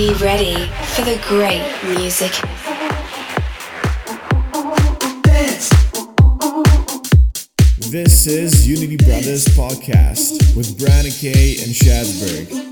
be ready for the great music. This is Unity Brothers Podcast with Brandon Kay and Shadberg.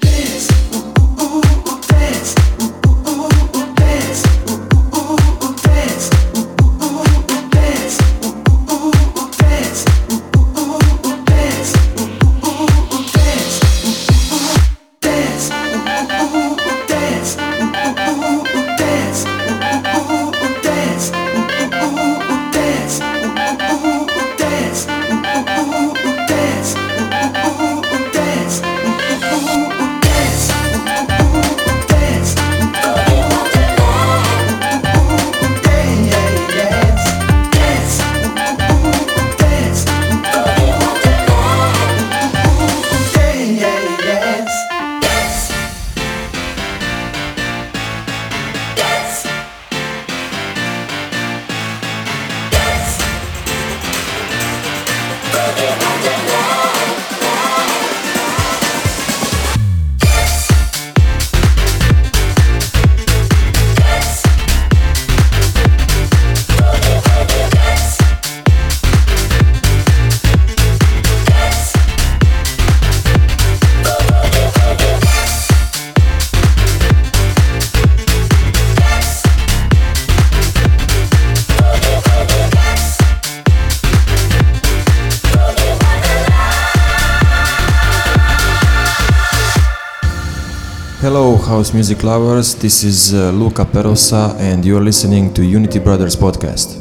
Music lovers. This is uh, Luca Perosa, and you're listening to Unity Brothers podcast.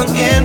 They can't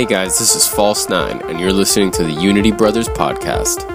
Hey guys, this is False Nine, and you're listening to the Unity Brothers Podcast.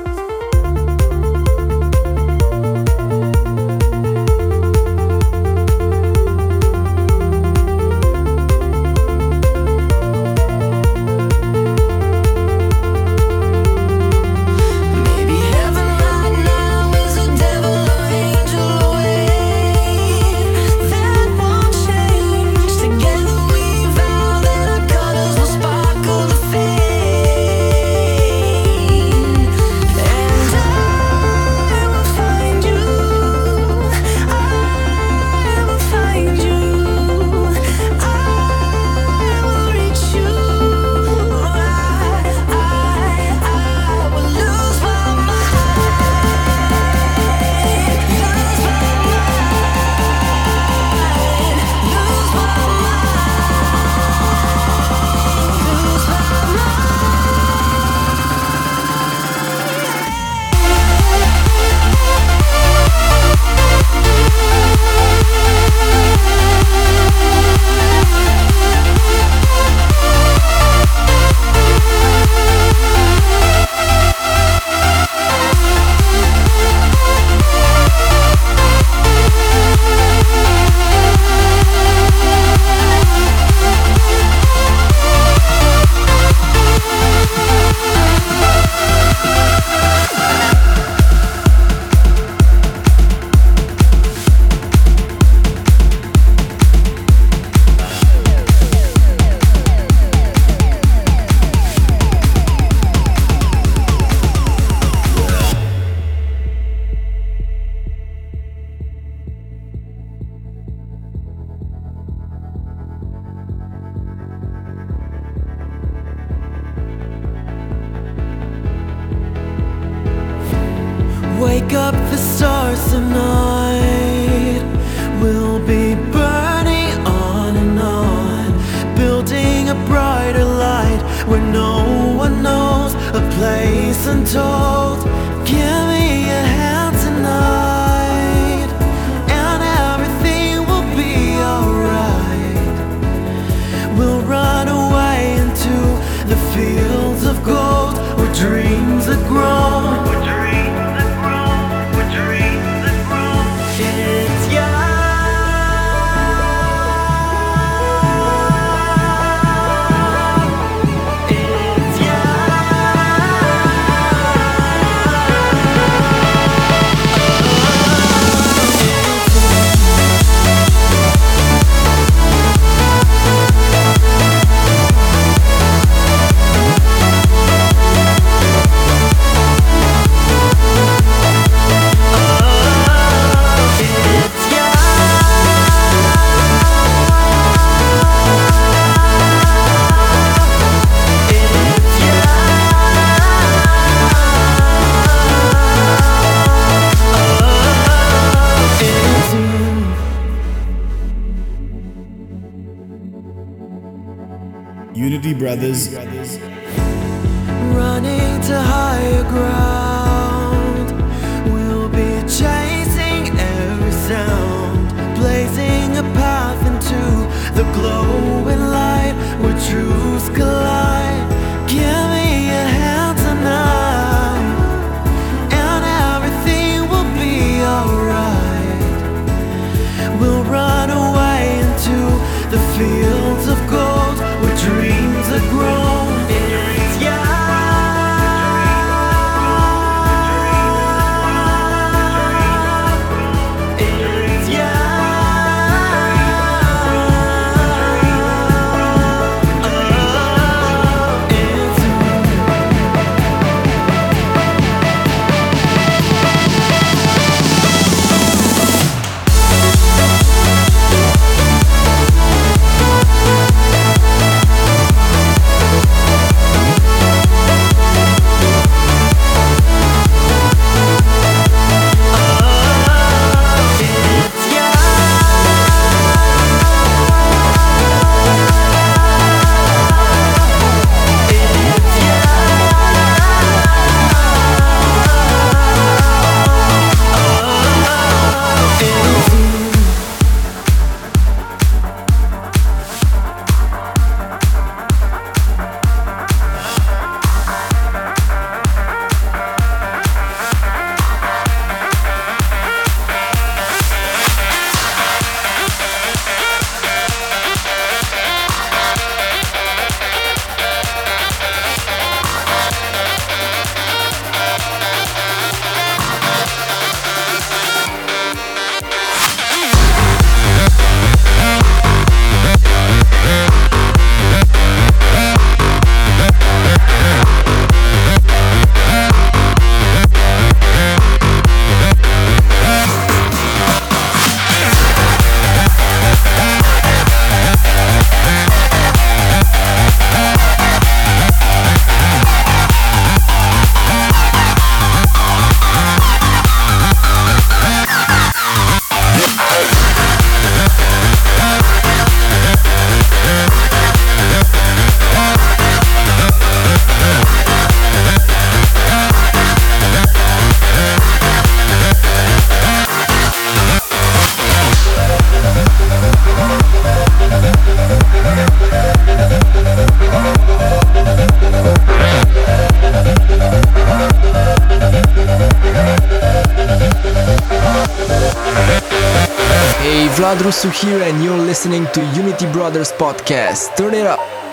others here, and you're listening to Unity Brothers Podcast. Turn it up.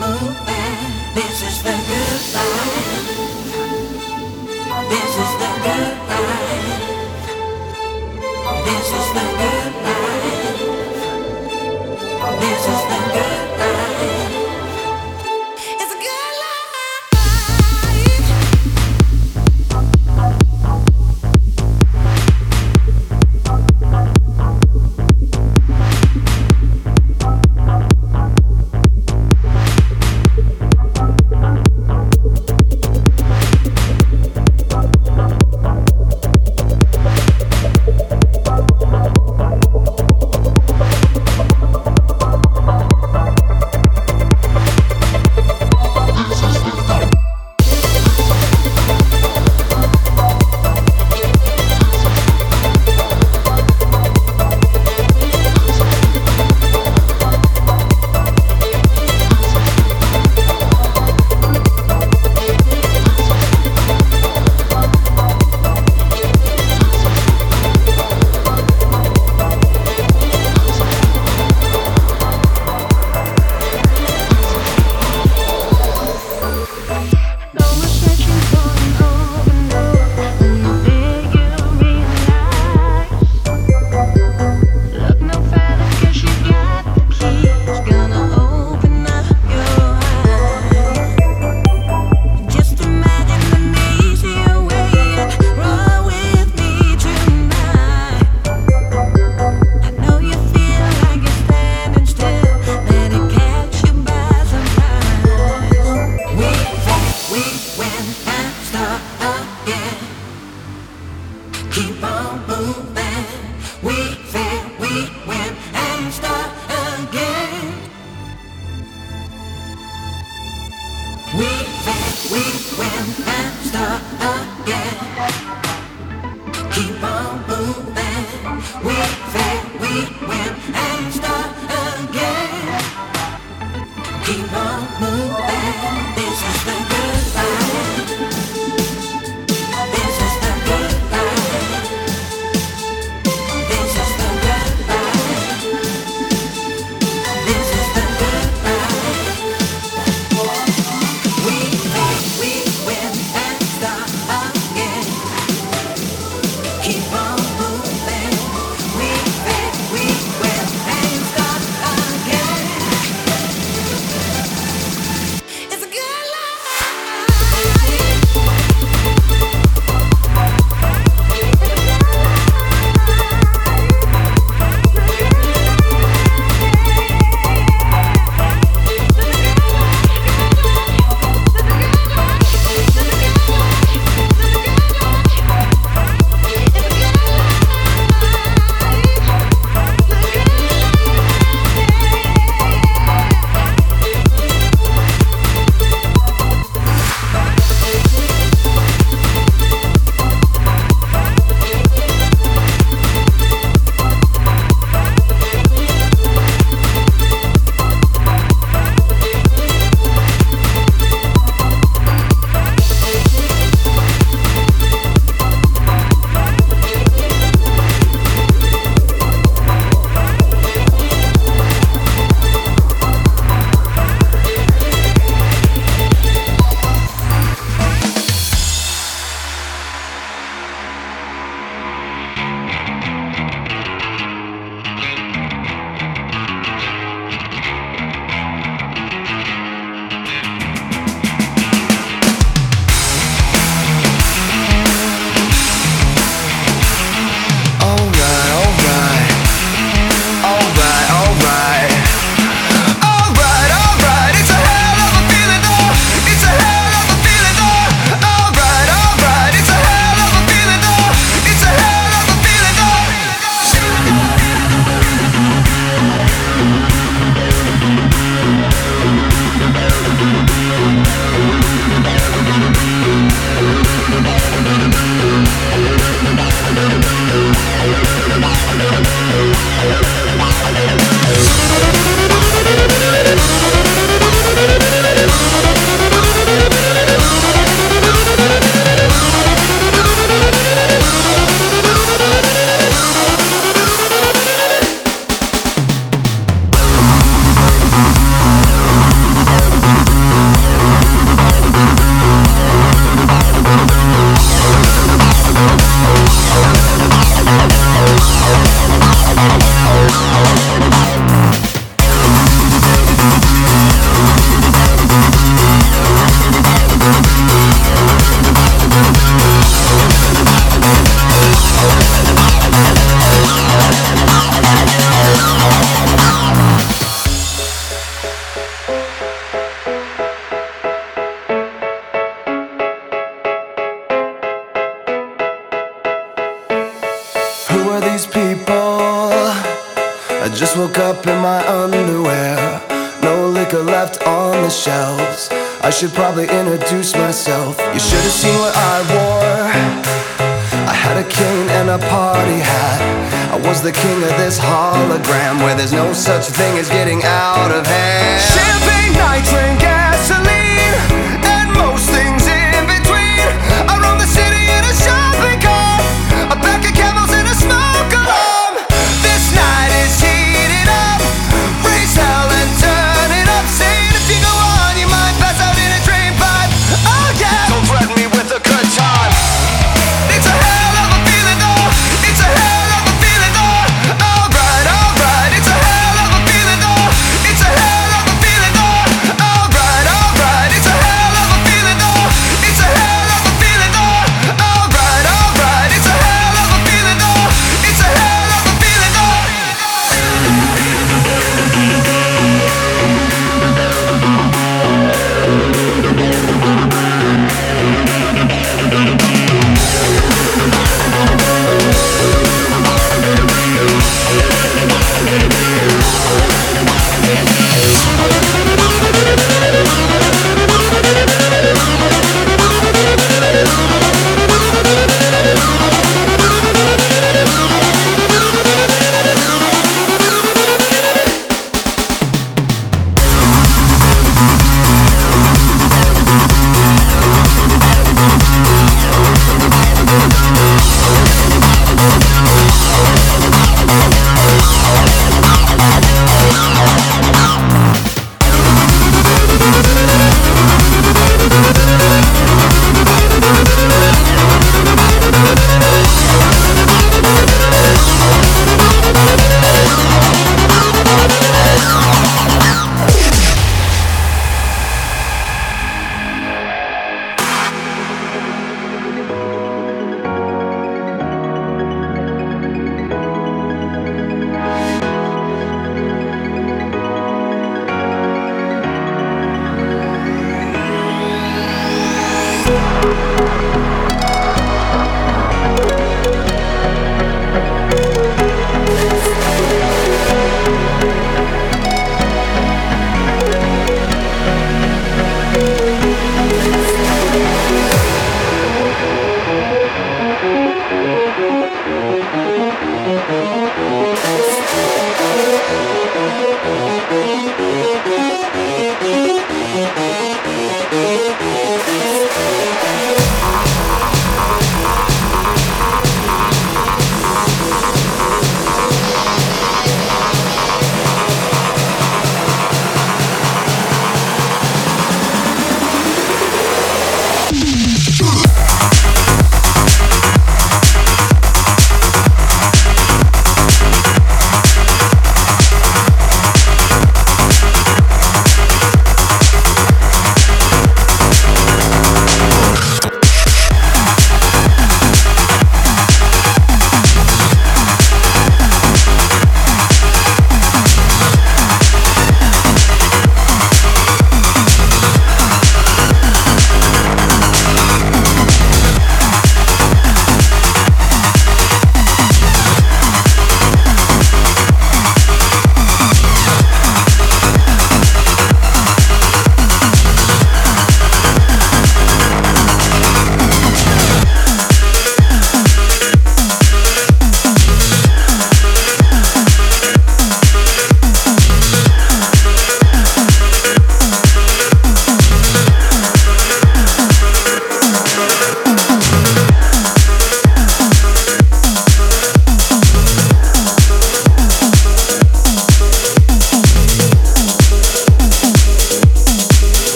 Moving. This is the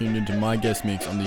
tuned into my guest mix on the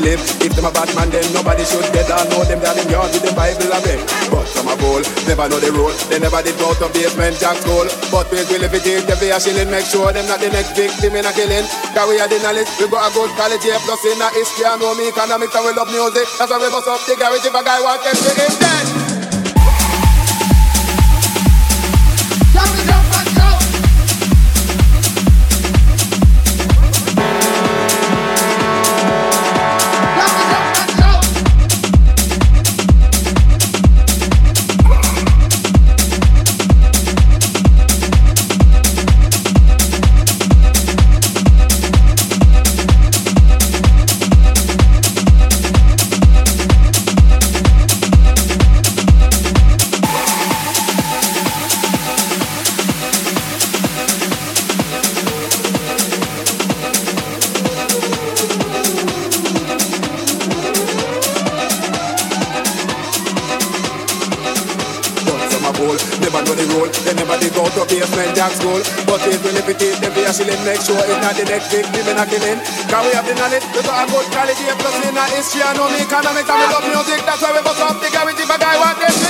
live. If them a bad man, then nobody should get on. Know them down in yard with the Bible a beg. But some a bowl, never know the rule. They never did go to basement jack school. But we will if it is, give a shilling, make sure them not the next victim in a killing. Cause we are the knowledge, we got a good college here, plus in a history, and know me economics, and we love music. That's why we bust up the garage if a guy wants to get him dead. Shilling, make sure it's not the next victim in a killing. Cause we have the knowledge, we got a good quality, a plus in our history, and know me economics, and we love music. That's why we bust up the garage if a guy want this,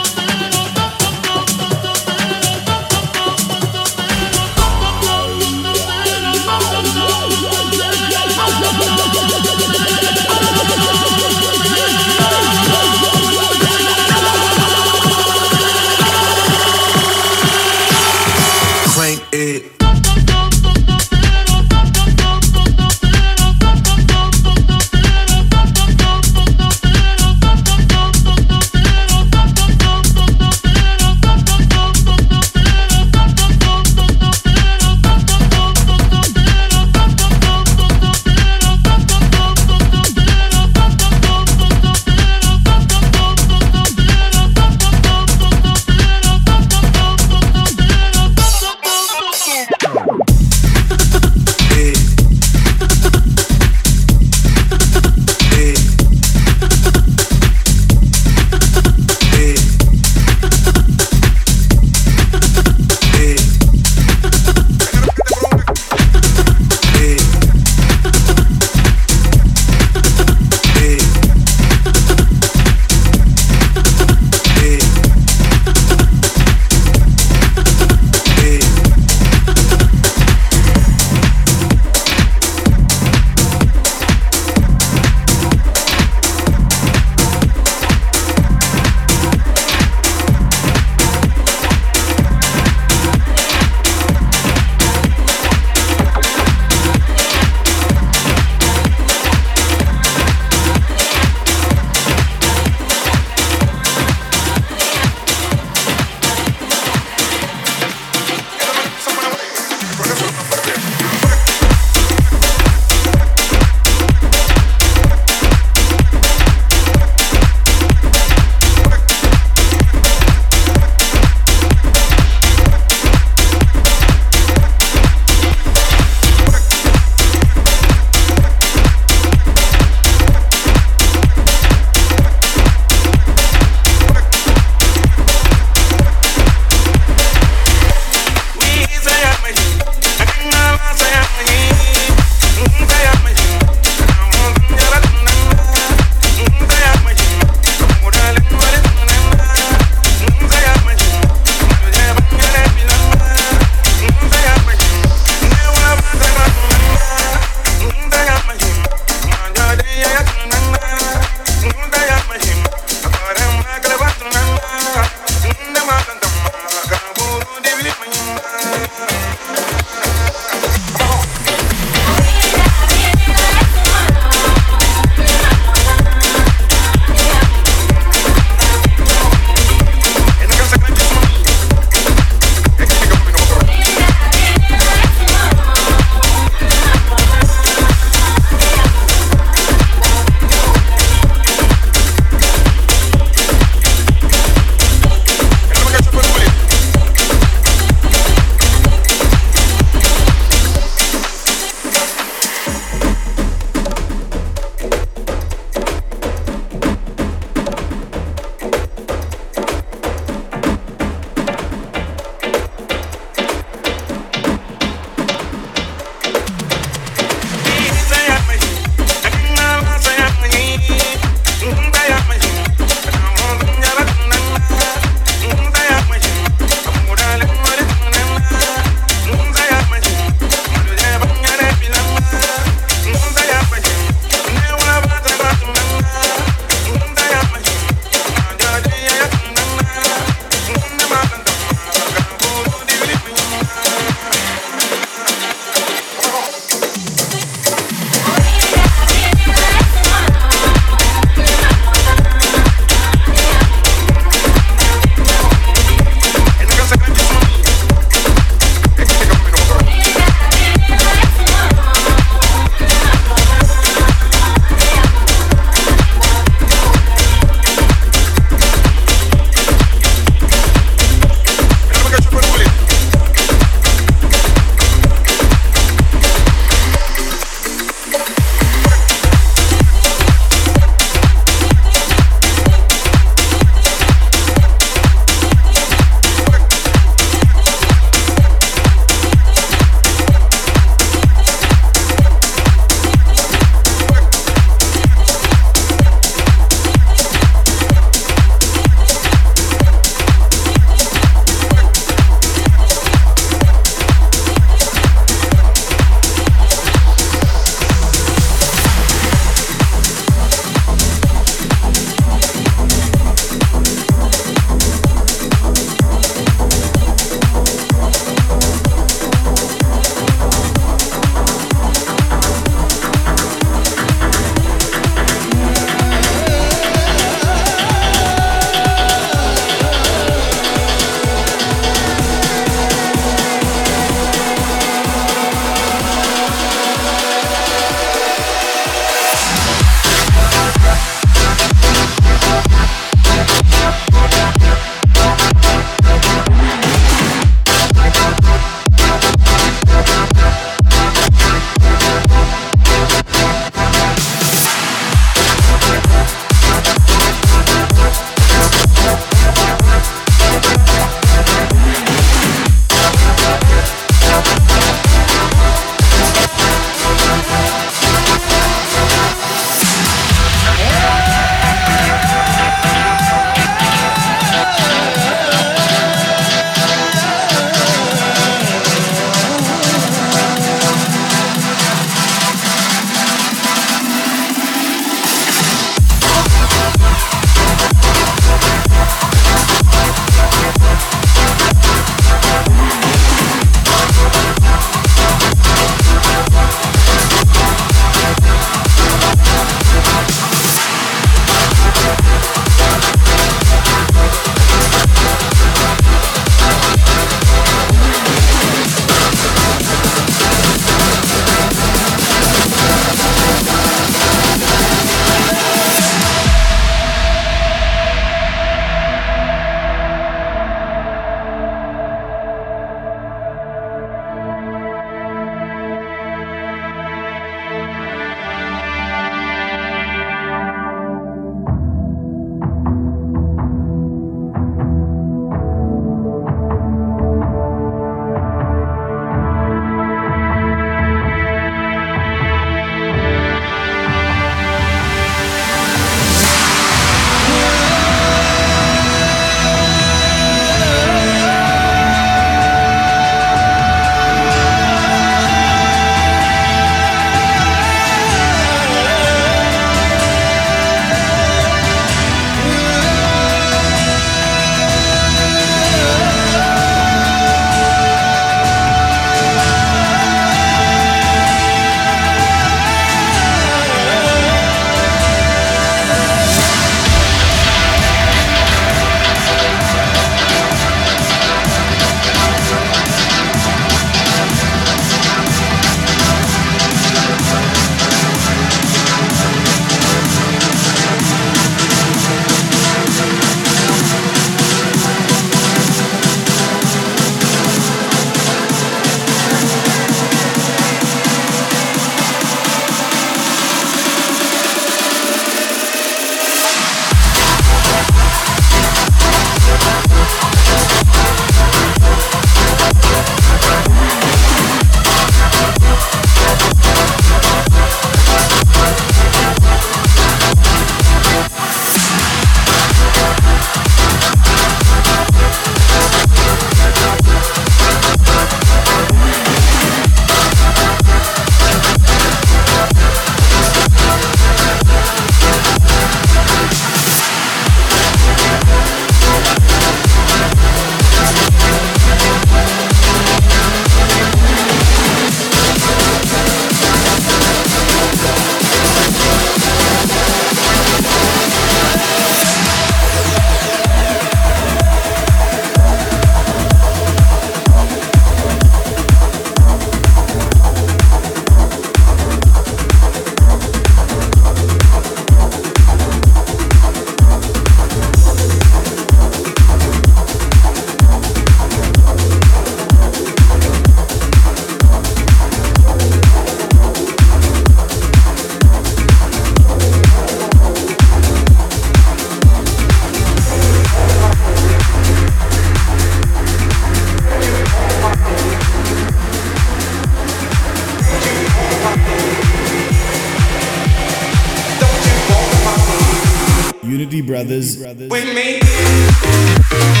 Brothers. With me.